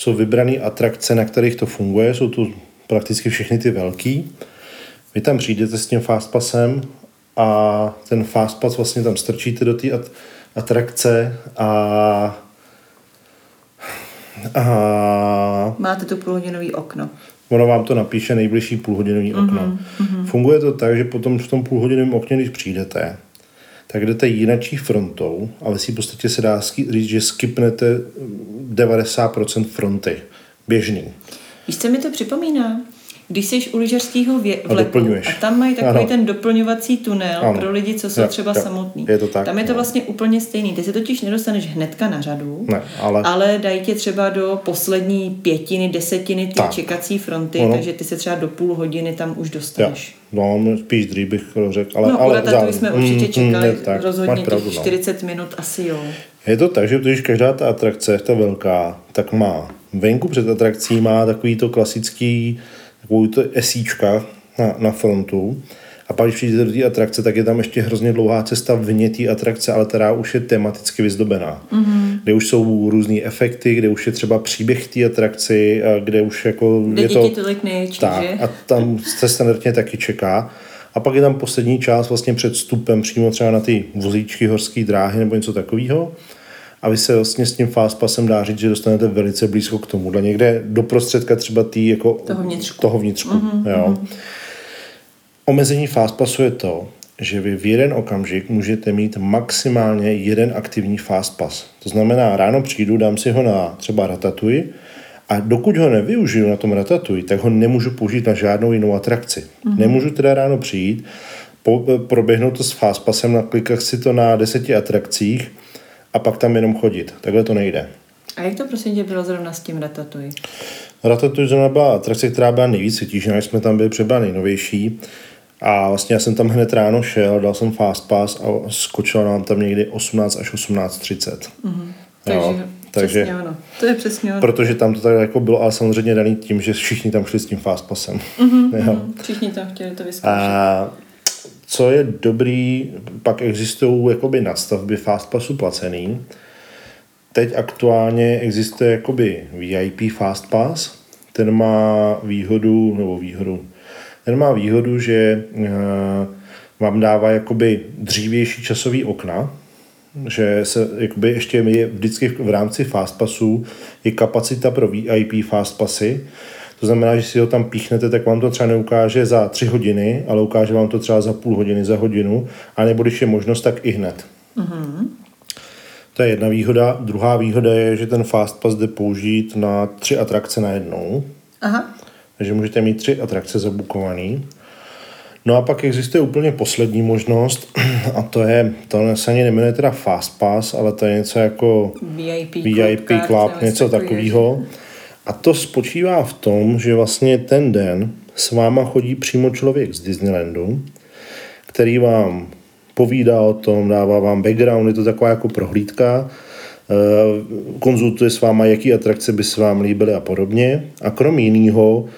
jsou vybrané atrakce, na kterých to funguje, jsou tu prakticky všechny ty velký. Vy tam přijdete s tím fastpassem a ten fastpass vlastně tam strčíte do té atrakce a a... Máte tu půlhodinový okno. Ono vám to napíše nejbližší půlhodinový okno. Mm-hmm. Funguje to tak, že potom v tom půlhodinovém okně, když přijdete, tak jdete jinačí frontou, ale si v podstatě se dá říct, že skipnete 90% fronty. Běžný. Víš, co mi to připomíná? Když jsi u lyžařského vleku a, a tam mají takový ano. ten doplňovací tunel ano. pro lidi, co jsou jo, třeba jo. samotní. Je to tak, tam je to no. vlastně úplně stejný. Ty se totiž nedostaneš hnedka na řadu, ne, ale... ale dají tě třeba do poslední pětiny, desetiny té čekací fronty, ono... takže ty se třeba do půl hodiny tam už dostaneš. Jo. No, spíš dřív bych řekl. Ale, no, ale ale jsme určitě mm, čekali mm, tak, rozhodně pravdu, těch 40 no. minut asi jo. Je to tak, že když každá ta atrakce, ta velká, tak má venku před atrakcí má takový to klasický takovou to esíčka na, na frontu. A pak, když přijdete do té atrakce, tak je tam ještě hrozně dlouhá cesta vně té atrakce, ale která už je tematicky vyzdobená. Mm-hmm. Kde už jsou různé efekty, kde už je třeba příběh té atrakci, a kde už jako kde je to... tolik nejčí, tak, že? A tam se standardně taky čeká. A pak je tam poslední část vlastně před vstupem přímo třeba na ty vozíčky horské dráhy nebo něco takového a vy se vlastně s tím fastpassem dá říct, že dostanete velice blízko k tomu. Někde do prostředka třeba tý, jako toho vnitřku. Toho vnitřku mm-hmm, jo. Mm-hmm. Omezení fastpassu je to, že vy v jeden okamžik můžete mít maximálně jeden aktivní fastpass. To znamená, ráno přijdu, dám si ho na třeba Ratatouille a dokud ho nevyužiju na tom Ratatouille, tak ho nemůžu použít na žádnou jinou atrakci. Mm-hmm. Nemůžu teda ráno přijít, po, proběhnout to s fastpassem, naklikat si to na deseti atrakcích a pak tam jenom chodit. Takhle to nejde. A jak to prosím tě bylo zrovna s tím Ratatouille? Ratatouille zrovna byla atrakce, která byla nejvíc vytížená, jsme tam byli třeba nejnovější. A vlastně já jsem tam hned ráno šel, dal jsem fast pass a skočil nám tam někdy 18 až 18.30. Mm-hmm. Takže, takže přesně ono. To je přesně ono. Protože tam to tak jako bylo, ale samozřejmě daný tím, že všichni tam šli s tím fast passem. Mm-hmm, jo. Mm-hmm. Všichni tam chtěli to vyzkoušet. A co je dobrý, pak existují jakoby nadstavby Fastpassu placený. Teď aktuálně existuje jakoby VIP Fastpass, ten má výhodu, nebo výhodu, ten má výhodu, že uh, vám dává jakoby dřívější časový okna, že se jakoby ještě je vždycky v rámci Fastpassu je kapacita pro VIP Fastpassy, to znamená, že si ho tam píchnete, tak vám to třeba neukáže za tři hodiny, ale ukáže vám to třeba za půl hodiny, za hodinu, a nebo když je možnost, tak i hned. Mm-hmm. To je jedna výhoda. Druhá výhoda je, že ten Fastpass jde použít na tři atrakce najednou. Aha. Takže můžete mít tři atrakce zabukovaný. No a pak existuje úplně poslední možnost a to je, to se ani nemenuje teda Fastpass, ale to je něco jako VIP, VIP club, něco takového. A to spočívá v tom, že vlastně ten den s váma chodí přímo člověk z Disneylandu, který vám povídá o tom, dává vám background, je to taková jako prohlídka, eh, konzultuje s váma, jaký atrakce by se vám líbily a podobně. A krom jiného,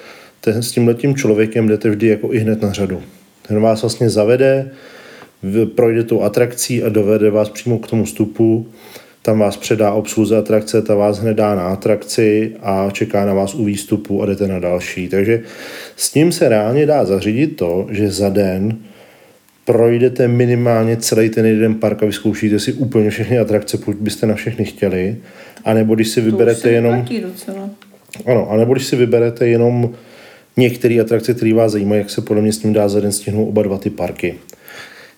ten, s tímhletím člověkem jdete vždy jako i hned na řadu. Ten vás vlastně zavede, projde tou atrakcí a dovede vás přímo k tomu vstupu. Tam vás předá obsluze atrakce, ta vás hned dá na atrakci a čeká na vás u výstupu a jdete na další. Takže s ním se reálně dá zařídit to, že za den projdete minimálně celý ten jeden park a vyzkoušíte si úplně všechny atrakce, pokud byste na všechny chtěli. A nebo když si vyberete jenom... Ano, a nebo když si vyberete jenom některé atrakce, které vás zajímají, jak se podle mě s tím dá za den stihnout oba dva ty parky.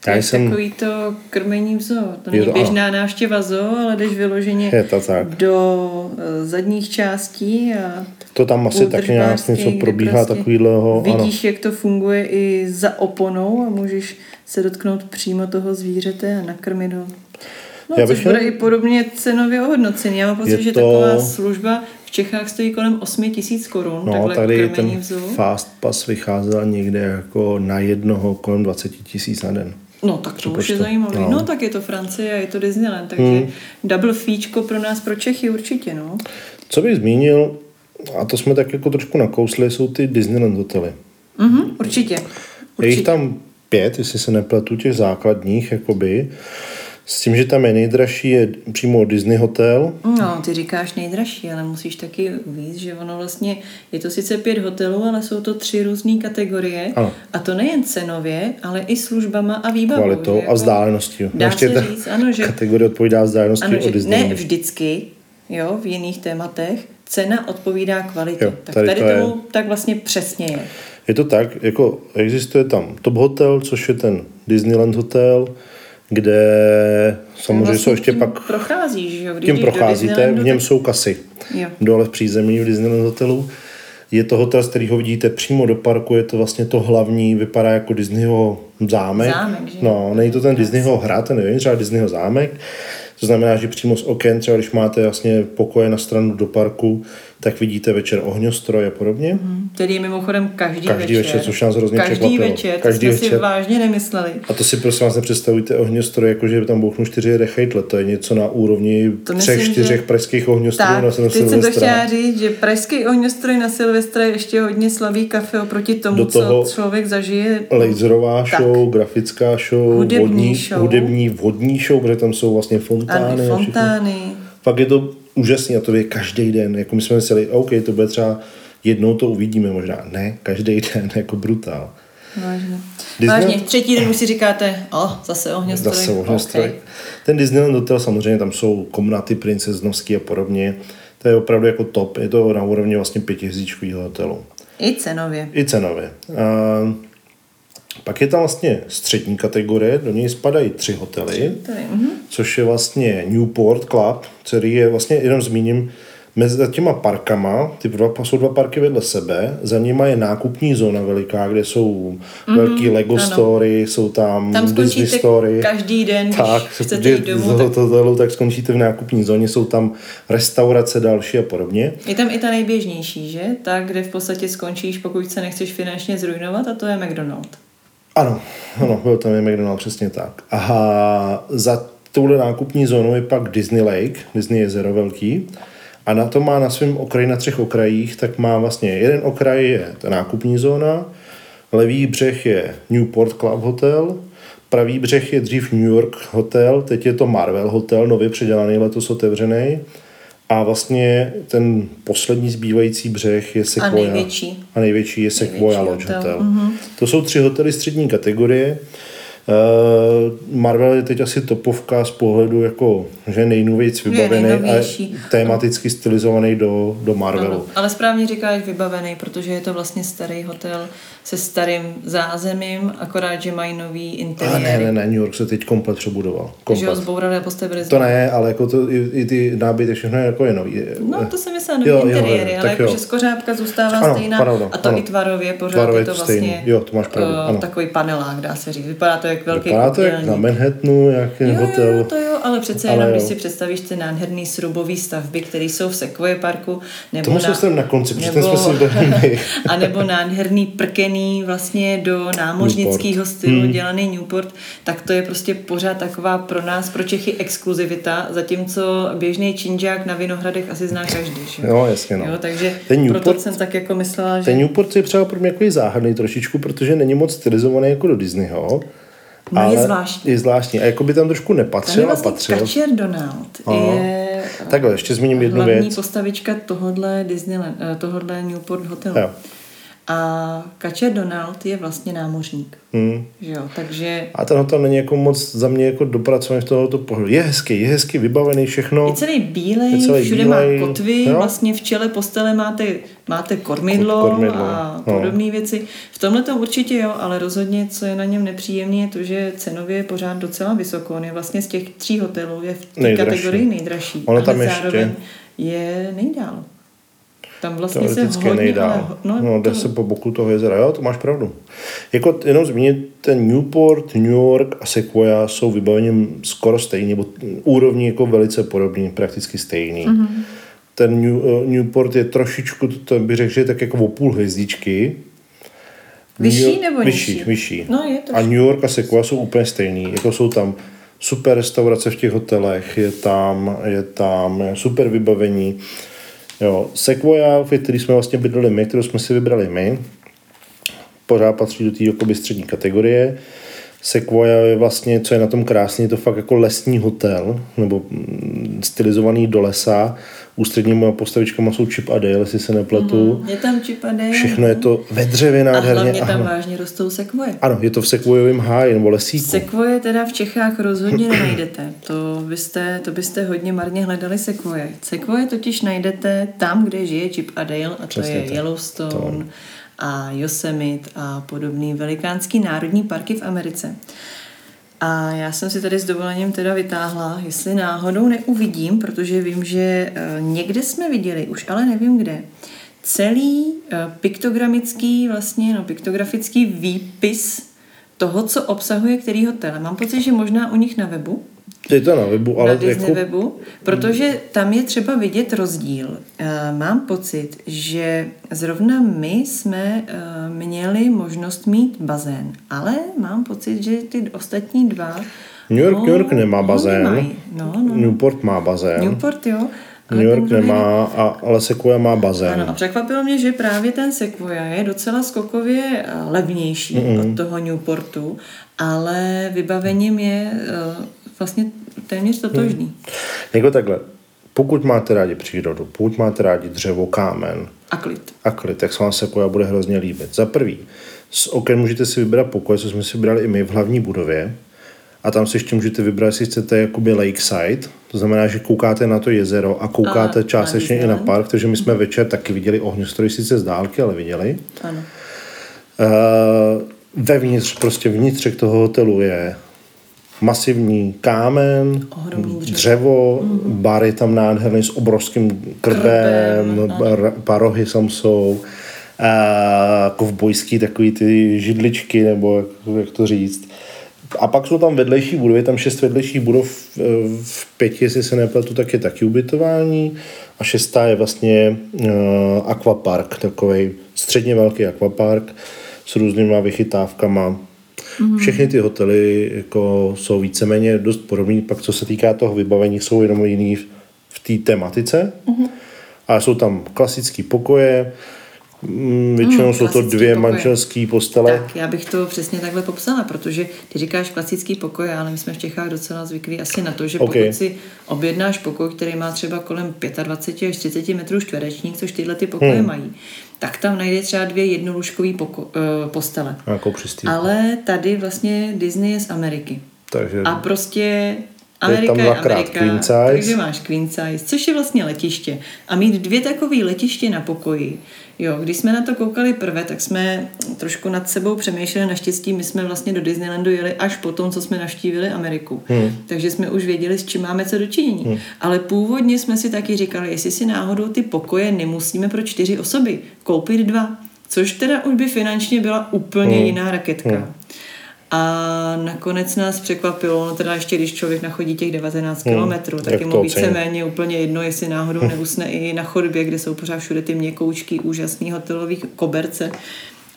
To Já je jsem... takový to krmení v zoo. To není to- běžná návštěva zoo, ale jdeš vyloženě Je to tak. do eh, zadních částí a To tam asi taky nějak něco probíhá prostě takovýhleho. Ano. Vidíš, jak to funguje i za oponou a můžeš se dotknout přímo toho zvířete a nakrmit ho. No, Já což bych bude i podobně cenově ohodnocený. Já mám pocit, že to- taková služba v Čechách stojí kolem 8 tisíc korun. No, takhle tady ten zoo. Fast Pass vycházel někde jako na jednoho kolem 20 tisíc na den. No tak to už je zajímavé. No. No. tak je to Francie a je to Disneyland, takže hmm. double fíčko pro nás, pro Čechy určitě, no. Co bych zmínil, a to jsme tak jako trošku nakousli, jsou ty Disneyland hotely. Mhm, určitě. Je určitě. jich tam pět, jestli se nepletu, těch základních, jakoby. S tím, že tam je nejdražší, je přímo Disney hotel. No, ty říkáš nejdražší, ale musíš taky víc, že ono vlastně, je to sice pět hotelů, ale jsou to tři různé kategorie. Ano. A to nejen cenově, ale i službama a výbavou. kvalitou a vzdáleností. Dá Ještě se ta říct, ano, že, Kategorie odpovídá vzdálenosti ano, že Disney. ne vždycky, jo, v jiných tématech, cena odpovídá kvalitě. Jo, tak tady tady, to je- tomu tak vlastně přesně je. Je to tak, jako existuje tam Top Hotel, což je ten Disneyland hotel, kde samozřejmě Vlastně jsou ještě tím pak, Procházíš, že jo? Když tím procházíte, v něm tak- jsou kasy. Jo. Dole v přízemí v Disneyland hotelu. Je to hotel, z kterého vidíte přímo do parku, je to vlastně to hlavní, vypadá jako Disneyho zámek. Zámek, že? No, není to ten Disneyho hrad, ten nevím, třeba Disneyho zámek. To znamená, že přímo z oken, třeba když máte vlastně pokoje na stranu do parku, tak vidíte večer ohňostroj a podobně. Který je mimochodem každý, Každý večer, což nás hrozně Každý překvapilo. večer, to Každý jsme si večer. vážně nemysleli. A to si prosím vás nepředstavujte ohňostroj, jako že tam bouchnu čtyři rechejtle. To je něco na úrovni To třech, myslím, čtyřech že- pražských ohňostrojů Tak, na Sil- teď jsem to Silvestra. chtěla říct, že pražský ohňostroj na Silvestra je ještě hodně slabý kafe oproti tomu, Do toho co člověk zažije. Laserová Tak. show, grafická show, Hudební vodní, show. hudební vodní show, protože tam jsou vlastně fontány. Ano, a všechno. fontány. Fakt je to úžasný a to je každý den. Jako my jsme mysleli, OK, to bude třeba jednou to uvidíme možná. Ne, každý den, jako brutál. Vážně. Vážně, třetí den už si říkáte, o, zase ohňostroj. Zase ohňostroj. Okay. Ten Disneyland Hotel samozřejmě tam jsou komnaty princeznovský a podobně. To je opravdu jako top. Je to na úrovni vlastně pětihvězdičkového hotelu. I cenově. I cenově. A pak je tam vlastně střední kategorie, do něj spadají tři hotely, Tady, mhm. což je vlastně Newport Club, který je vlastně, jenom zmíním, mezi těma parkama, ty dva, jsou dva parky vedle sebe, za nima je nákupní zóna veliká, kde jsou mm-hmm, velký Lego ano. story, jsou tam, Tam Disney story. každý den, když Tak, chcete když jít domů, z tak hotelu, tak skončíte v nákupní zóně, jsou tam restaurace další a podobně. je tam i ta nejběžnější, že? Ta, kde v podstatě skončíš, pokud se nechceš finančně zrujnovat, a to je McDonald. Ano, ano, byl tam je McDonald, přesně tak. A za touhle nákupní zónou je pak Disney Lake, Disney jezero velký. A na to má na svém okraji, na třech okrajích, tak má vlastně jeden okraj je ta nákupní zóna, levý břeh je Newport Club Hotel pravý břeh je dřív New York hotel, teď je to Marvel hotel, nově předělaný, letos otevřený. A vlastně ten poslední zbývající břeh je Sequoia. A největší. A největší je Sequoia Největší Lodge hotel. hotel. Mm-hmm. To jsou tři hotely střední kategorie. Uh, Marvel je teď asi topovka z pohledu jako, že nejnovějc vybavený a tematicky stylizovaný do, do Marvelu. Ano, ale správně říkáš vybavený, protože je to vlastně starý hotel se starým zázemím, akorát, že mají nový A interiéry. ne, ne, ne, New York se teď komplet přebudoval. Že ho Komplet. zbourali a postavili To ne, ale jako to, i, i ty nábytek, všechno je jako je nový. No, to jsem myslela nový Jo, jo, interiéry, jo, ale jakože skořápka zůstává Ano, stejná pravda, a to ano. i tvarově pořád Tvarově je to stejný. vlastně Jo, to máš pravdu, eh, ano. takový panelák, dá se říct. Vypadá to jak velký Vypadá to jak na Manhattanu, jak Jo, hotel. jo, to jo, ale přece Ale jenom, když jo. si představíš ty nádherný srubový stavby, které jsou v Sequoia parku, nebo Tomu jsme se na konci, protože ten jsme si a nebo nádherný prkený vlastně do námořnického stylu hmm. dělaný Newport, tak to je prostě pořád taková pro nás, pro Čechy exkluzivita, zatímco běžný činžák na Vinohradech asi zná každý. Že? Jo, jasně, no. Jo, takže Ten proto Newport- jsem tak jako myslela, že Ten Newport je třeba pro mě jako záhadný trošičku, protože není moc stylizovaný jako do Disneyho. No, je ale zvláštní. Je zvláštní. A jako by tam trošku tam je nepatřil a vlastně patřil. Kačer Donald. Aha. Je Takhle, ještě zmíním jednu hlavní věc. postavička tohodle Disneyland, eh, tohodle Newport hotelu. Jo. A Kačer Donald je vlastně námořník. Hmm. Že jo, takže A ten hotel není jako moc za mě jako dopracovaný z tohoto pohledu. Je hezký, je hezky vybavený všechno. je celý bílej, Je celý všude bílej, má kotvy, jo. vlastně v čele postele máte, máte kormidlo, Kor- kormidlo, a no. podobné věci. V tomhle to určitě jo, ale rozhodně, co je na něm nepříjemné, je to, že cenově je pořád docela vysoko. On je vlastně z těch tří hotelů je v té Nejdražší. kategorii nejdražší. Ono ale tam ještě- zároveň je nejdál. Tam vlastně se Teoreticky hodně, nejdál. ale- No, no, jde to- se po boku toho jezera. Jo, to máš pravdu. Jako jenom zmínit, ten Newport, New York a Sequoia jsou vybavením skoro stejný, nebo úrovní jako velice podobný, prakticky stejný. Mhm. Mm-hmm. Ten New, uh, Newport je trošičku, to, to bych řekl, že je tak jako o půl hvězdičky. Vyšší nebo vyšší, nižší? Vyšší. No, je to A New York a Sequoia jsou úplně stejný. Jako jsou tam super restaurace v těch hotelech, je tam, je tam super vybavení. Jo, Sequoia, který jsme vlastně bydleli my, kterou jsme si vybrali my, pořád patří do té střední kategorie. Sequoia je vlastně, co je na tom krásný, je to fakt jako lesní hotel, nebo mm, stylizovaný do lesa. Ústředníma postavičkama jsou Chip a Dale, jestli se nepletu. Je tam čipade. Všechno je to ve dřevě A nádherně. hlavně tam hla- vážně rostou sekvoje. Ano, je to v sekvojovém háji nebo lesíku. Sekvoje teda v Čechách rozhodně nenajdete. To byste, to byste hodně marně hledali sekvoje. Sekvoje totiž najdete tam, kde žije Chip a Dale, a to Přesně je tak. Yellowstone a Yosemite a podobný velikánský národní parky v Americe. A já jsem si tady s dovolením teda vytáhla, jestli náhodou neuvidím, protože vím, že eh, někde jsme viděli, už ale nevím kde, celý eh, piktogramický, vlastně, no, piktografický výpis toho, co obsahuje který hotel. Mám pocit, že možná u nich na webu, Je to na webu, na ale Disney jako, webu, protože tam je třeba vidět rozdíl. Eh, Mám pocit, že zrovna my jsme eh, měli možnost mít bazén, ale mám pocit, že ty ostatní dva New York, ho- New York nemá bazén. nemají. No, no. Newport má bazén. Newport, jo. ale New York nemá, a, ale Sequoia má bazén. ano, a překvapilo mě, že právě ten Sequoia je docela skokově eh, levnější mm-hmm. od toho Newportu, ale vybavením je vlastně téměř totožný. Mm. Jako takhle, pokud máte rádi přírodu, pokud máte rádi dřevo, kámen A klid. a klid, tak se vám Sequoia bude hrozně líbit. Za prvý, s oken můžete si vybrat pokoj, co jsme si vybrali i my v hlavní budově. A tam si ještě můžete vybrat, jestli chcete jakoby lakeside, to znamená, že koukáte na to jezero a koukáte A částečně i na park, takže my jsme večer taky viděli ohňostroj, sice z dálky, ale viděli. Ano. Uh, vevnitř, prostě vnitřek toho hotelu je masivní kámen, dřevo. dřevo, bar je tam nádherný s obrovským krbem, Krbem, parohy tam jsou, a kovbojský takový ty židličky, nebo jak, jak to říct. A pak jsou tam vedlejší budovy, tam šest vedlejších budov, eh, v pěti, jestli se nepletu, tak je taky ubytování a šestá je vlastně uh, akvapark, takový středně velký akvapark s různýma vychytávkama. Mm. Všechny ty hotely jako jsou víceméně dost podobný, pak co se týká toho vybavení, jsou jenom jiný v- v té tematice. Mm. A jsou tam klasické pokoje, Většinou Mm, jsou to dvě manželské postele. Tak, já bych to přesně takhle popsala, protože ty říkáš klasický pokoj, ale my jsme v Čechách docela zvyklí asi na to, že Ok. pokud si objednáš pokoj, který má třeba kolem 25 až 30 metrů čtverečních, což tyhle ty pokoje Hmm. mají, tak tam najde třeba dvě jednolůžkové poko- eh, postele. Přistývku. Ale tady vlastně Disney je z Ameriky. Takže A prostě Amerika tam je, dvakrát Amerika, queen size. takže máš queen size, což je vlastně letiště. A mít dvě takové letiště na pokoji, jo, když jsme na to koukali prvé, tak jsme trošku nad sebou přemýšleli, naštěstí my jsme vlastně do Disneylandu jeli až po tom, co jsme navštívili Ameriku. Hmm. Takže jsme už věděli, s čím máme co dočinění. Hmm. Ale původně jsme si taky říkali, jestli si náhodou ty pokoje nemusíme pro čtyři osoby koupit dva. Což teda už by finančně byla úplně hmm. jiná raketka. Hmm. A nakonec nás překvapilo, no teda ještě když člověk nachodí těch 19 kilometrů, tak je mu víceméně úplně jedno, jestli náhodou neusne i na chodbě, kde jsou pořád všude ty měkoučky, úžasný hotelový koberce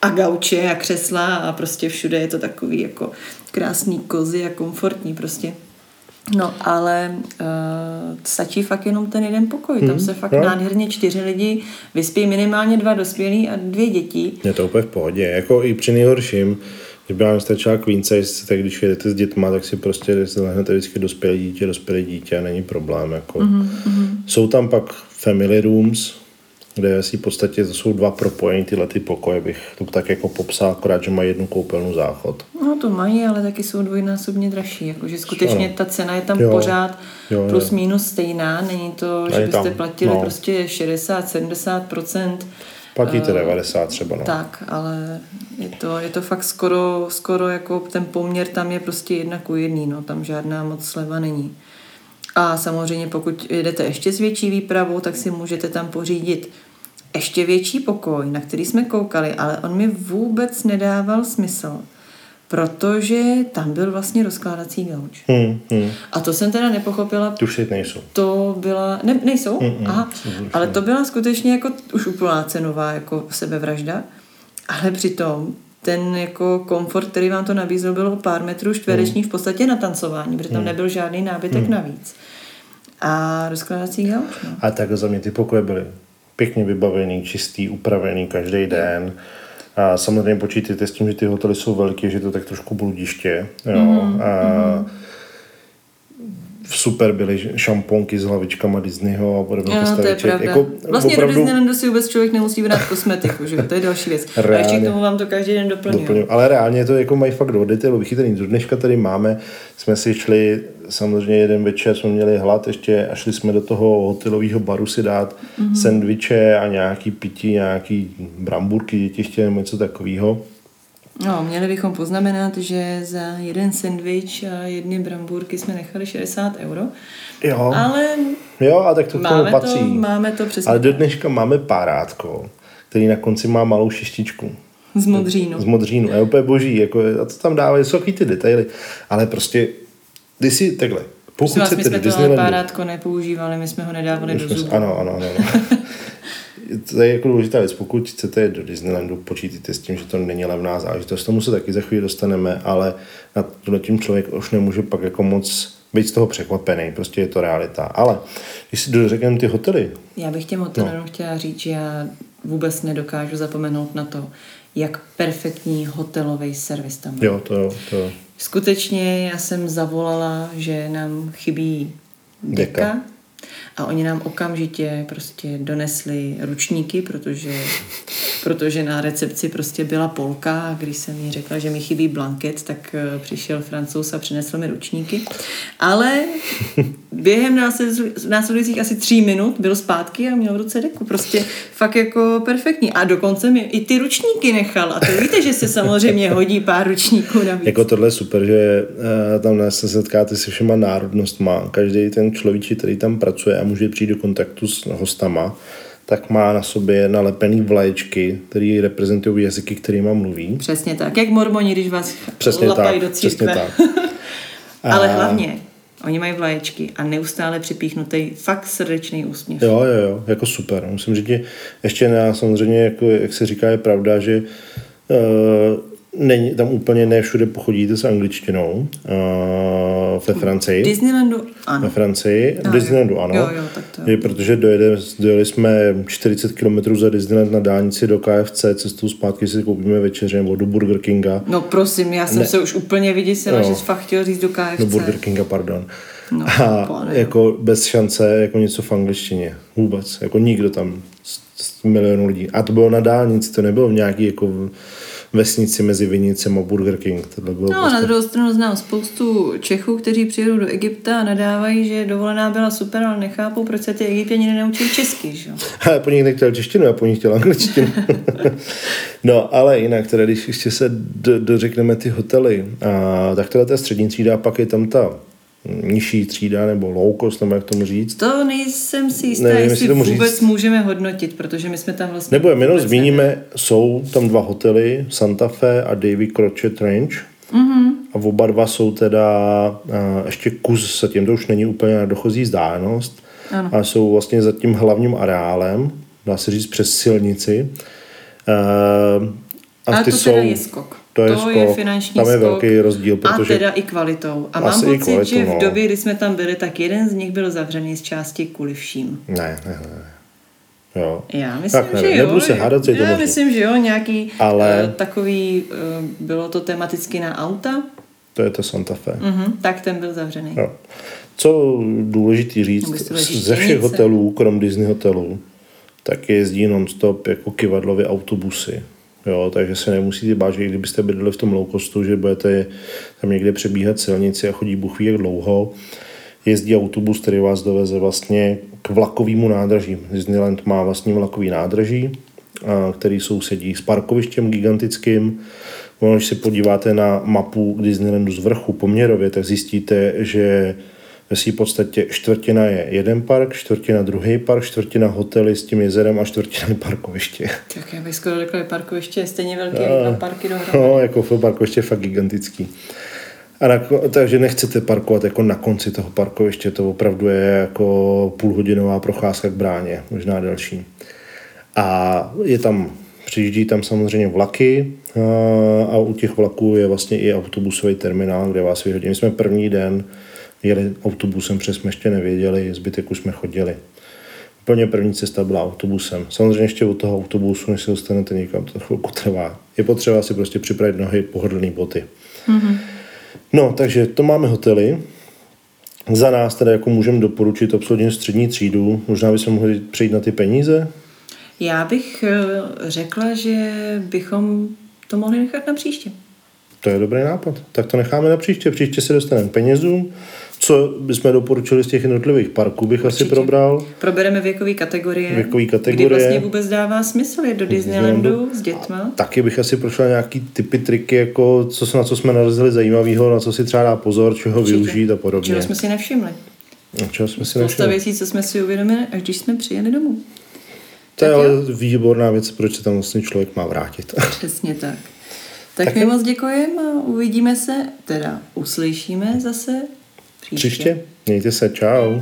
a gauče a křesla a prostě všude je to takový jako krásný kozy a komfortní prostě. No, ale uh, stačí fakt jenom ten jeden pokoj. Tam se fakt no. nádherně čtyři lidi vyspí minimálně dva dospělí a dvě děti. je to úplně v pohodě. Jako i při nejhorším, když by vám stačila queen size, tak když jedete s dětma, tak si prostě lehnete vždycky dospělé dítě, dospělé dítě a není problém. Jako. Mm-hmm. Jsou tam pak family rooms, kde si v podstatě to jsou dva propojení tyhle ty pokoje, bych to tak jako popsal, akorát, že mají jednu koupelnu záchod. No to mají, ale taky jsou dvojnásobně dražší. Jakože skutečně Ano. ta cena je tam Jo. pořád Jo, jo. plus minus stejná. Není to, že Není byste tam, platili no. prostě 60-70%. Platíte 90 třeba, no. Tak, ale je to, je to fakt skoro, skoro jako ten poměr tam je prostě jedna ku jedný, no, tam žádná moc sleva není. A samozřejmě pokud jedete ještě s větší výpravou, tak si můžete tam pořídit ještě větší pokoj, na který jsme koukali, ale on mi vůbec nedával smysl, protože tam byl vlastně rozkládací gauč. Hmm, hmm. A to jsem teda nepochopila, teď nejsou. to byla, ne, nejsou, Mm-mm, aha, jsou zrušené. ale to byla skutečně jako už úplná cenová jako sebevražda, ale přitom ten jako komfort, který vám to nabízel, byl o pár metrů čtverečních v podstatě na tancování, protože tam nebyl žádný nábytek navíc. A rozkládací gauč, no. A tak za mě ty pokoje byly pěkně vybavený, čistý, upravený každý den. A samozřejmě počítejte s tím, že ty hotely jsou velké, že to tak trošku bludiště. Jo. Mm, a super byly šamponky s hlavičkama Disneyho a podobně Jo, to je pravda. Jako, vlastně opravdu do Disneylandu si vůbec člověk nemusí brát kosmetiku, že? To je další věc. A ještě Reálně. k tomu vám to každý den doplňují. doplňuji. Ale reálně to jako mají fakt do detailu vychytaný. Do dneška tady máme, jsme si šli, samozřejmě jeden večer jsme měli hlad ještě a šli jsme do toho hotelového baru si dát Mhm. mm-hmm. sendviče a nějaký pití, nějaký bramburky, děti chtěli nebo něco takového. No, měli bychom poznamenat, že za jeden sendvič a jedny brambůrky jsme nechali 60 euro. Jo, Ale jo a tak to k tomu máme patří. to, máme to přesně Ale do dneška máme párátko, který na konci má malou šištičku. z modřínu. Z modřínu. A je úplně boží. Jako, a to tam dávají, jsou ty detaily. Ale prostě, když si takhle, pokud Prosím vás, my jsme to Disneylandu, párátko nepoužívali, my jsme ho nedávali My do zubu. Ano, ano, ano. ano. to je jako důležitá věc. Pokud chcete do Disneylandu, počítejte s tím, že to není levná záležitost. Tomu se taky za chvíli dostaneme, ale na tohle tím člověk už nemůže pak jako moc být z toho překvapený. Prostě je to realita. Ale když si dořekneme ty hotely, Já bych těm hotelům no. chtěla říct, že já vůbec nedokážu zapomenout na to, jak perfektní hotelový servis tam je. jo, to jo, to jo. Skutečně já jsem zavolala, že nám chybí deka, Deka. A oni nám okamžitě prostě donesli ručníky, protože, protože na recepci prostě byla Polka a když jsem jí řekla, že mi chybí blanket, tak eh, přišel francouz a přinesl mi ručníky. Ale během následujících- asi tří minut byl zpátky a měl v ruce deku. Prostě fakt jako perfektní. A dokonce mi i ty ručníky nechal. A to víte, že se samozřejmě hodí pár ručníků navíc. Jako tohle je super, že uh, tam se setkáte se všema národnostma. Každý ten človík, který tam pracuje a může přijít do kontaktu s hostama, tak má na sobě nalepený vlaječky, které reprezentují jazyky, kterými mluví. Přesně tak. Jak mormoni, když vás Přesně lapají tak, do přesně církve. tak. Ale hlavně, oni mají vlaječky a neustále připíchnutý fakt srdečný úsměv. Jo, jo, jo, jako super. Musím říct, že ještě na, samozřejmě, jako, jak se říká, je pravda, že uh, není, tam úplně ne všude pochodíte s angličtinou uh, ve Francii. Disneylandu ano. Ve Francii, v Disneylandu ano. Jo, jo, tak to jo. protože dojede, dojeli jsme 40 km za Disneyland na dálnici do KFC, cestou zpátky si koupíme večeře nebo do Burger Kinga. No prosím, já jsem Ne. se už úplně vyděsila, Jo. že jsi fakt chtěl říct do KFC. Do Burger Kinga, pardon. No, a pane. jako bez šance jako něco v angličtině. Vůbec. Jako nikdo tam z, z milionů lidí. A to bylo na dálnici, to nebylo v nějaký jako vesnici mezi Vinicem a Burger King. Tohle bylo No, na druhou stranu znám spoustu Čechů, kteří přijedou do Egypta a nadávají, že dovolená byla super, ale nechápou, proč se ty Egyptěni nenaučili česky, že jo? Ale po nich nechtěl češtinu, já po nich chtěl angličtinu. no, ale jinak, teda, když ještě se do, dořekneme ty hotely, a, tak tohle je střední třída a pak je tam ta nižší třída nebo low cost, nebo jak tomu říct. To nejsem si jistá, Nevím, jestli tomu vůbec říct. můžeme hodnotit, protože my jsme tam vlastně... Nebo jenom zmíníme, jsou tam dva hotely, Santa Fe a Davy Crochet Range. Mm-hmm. A oba dva jsou teda a, ještě kus za tím, to už není úplně na dochozí vzdálenost, Ano. a jsou vlastně za tím hlavním areálem, dá se říct přes silnici. Uh, Ale to teda je skok. To je, to je finanční Tam je velký rozdíl, A protože teda i kvalitou. A mám pocit, kvalitou, že v no. době, kdy jsme tam byli, tak jeden z nich byl zavřený z části kvůli vším. Ne, ne, ne. Jo. Já myslím, Tak nevím, že jo. nebudu se hádat, co je to Já možný. myslím, že jo, nějaký Ale- Ale... takový, eh, bylo to tematicky na auta, To je to Santa Fe. mhm, tak ten byl zavřený. Jo. Co důležitý říct, ze všech hotelů, krom Disney hotelů, tak jezdí non-stop jako kivadlově autobusy. Jo, takže se nemusíte bát, že i kdybyste bydleli v tom low costu, že budete tam někde přebíhat silnici a chodí buchví jak dlouho. Jezdí autobus, který vás doveze vlastně k vlakovému nádraží. Disneyland má vlastní vlakový nádraží, který sousedí s parkovištěm gigantickým. Když se podíváte na mapu Disneylandu z vrchu poměrově, tak zjistíte, že ve své podstatě čtvrtina je jeden park, čtvrtina druhý park, čtvrtina hotely s tím jezerem a čtvrtina parkoviště. Tak já bych skoro řekla, že parkoviště je stejně velký jak dva parky dohromady. No, jako parkoviště je fakt gigantický. A na, takže nechcete parkovat jako na konci toho parkoviště, to opravdu je jako půlhodinová procházka k bráně, možná delší. A je tam, přijíždí tam samozřejmě vlaky a, a u těch vlaků je vlastně i autobusový terminál, kde vás vyhodí. My jsme první den jeli autobusem, protože jsme ještě nevěděli, zbytek už jsme chodili. Úplně první cesta byla autobusem. Samozřejmě ještě od toho autobusu, než se dostanete někam, to chvilku trvá. Je potřeba si prostě připravit nohy, pohodlné boty. Mm-hmm. No, takže to máme hotely. Za nás teda jako můžeme doporučit absolutně střední třídu. Možná bychom mohli přejít na ty peníze. Já bych eh, řekla, že bychom to mohli nechat na příště. To je dobrý nápad. Tak to necháme na příště. Příště se dostaneme k penězům. Co bychom doporučili z těch jednotlivých parků, bych asi Určitě. probral. Probereme věkové kategorie. Věkový Kdy kategorie. vlastně vůbec dává smysl jít do Disneylandu s dětma. Taky bych asi prošel nějaký typy, triky, jako co, na co jsme narazili zajímavého, na co si třeba dá pozor, čeho Určitě. využít a podobně. Čeho jsme si nevšimli. Na čeho jsme si Spousta nevšimli. věcí, co jsme si uvědomili, až když jsme přijeli domů. To je ale výborná věc, proč se tam vlastně člověk má vrátit. Přesně tak. Tak, Tak my jo. moc děkujeme a uvidíme se, teda uslyšíme zase příště. Příště. Mějte se, čau.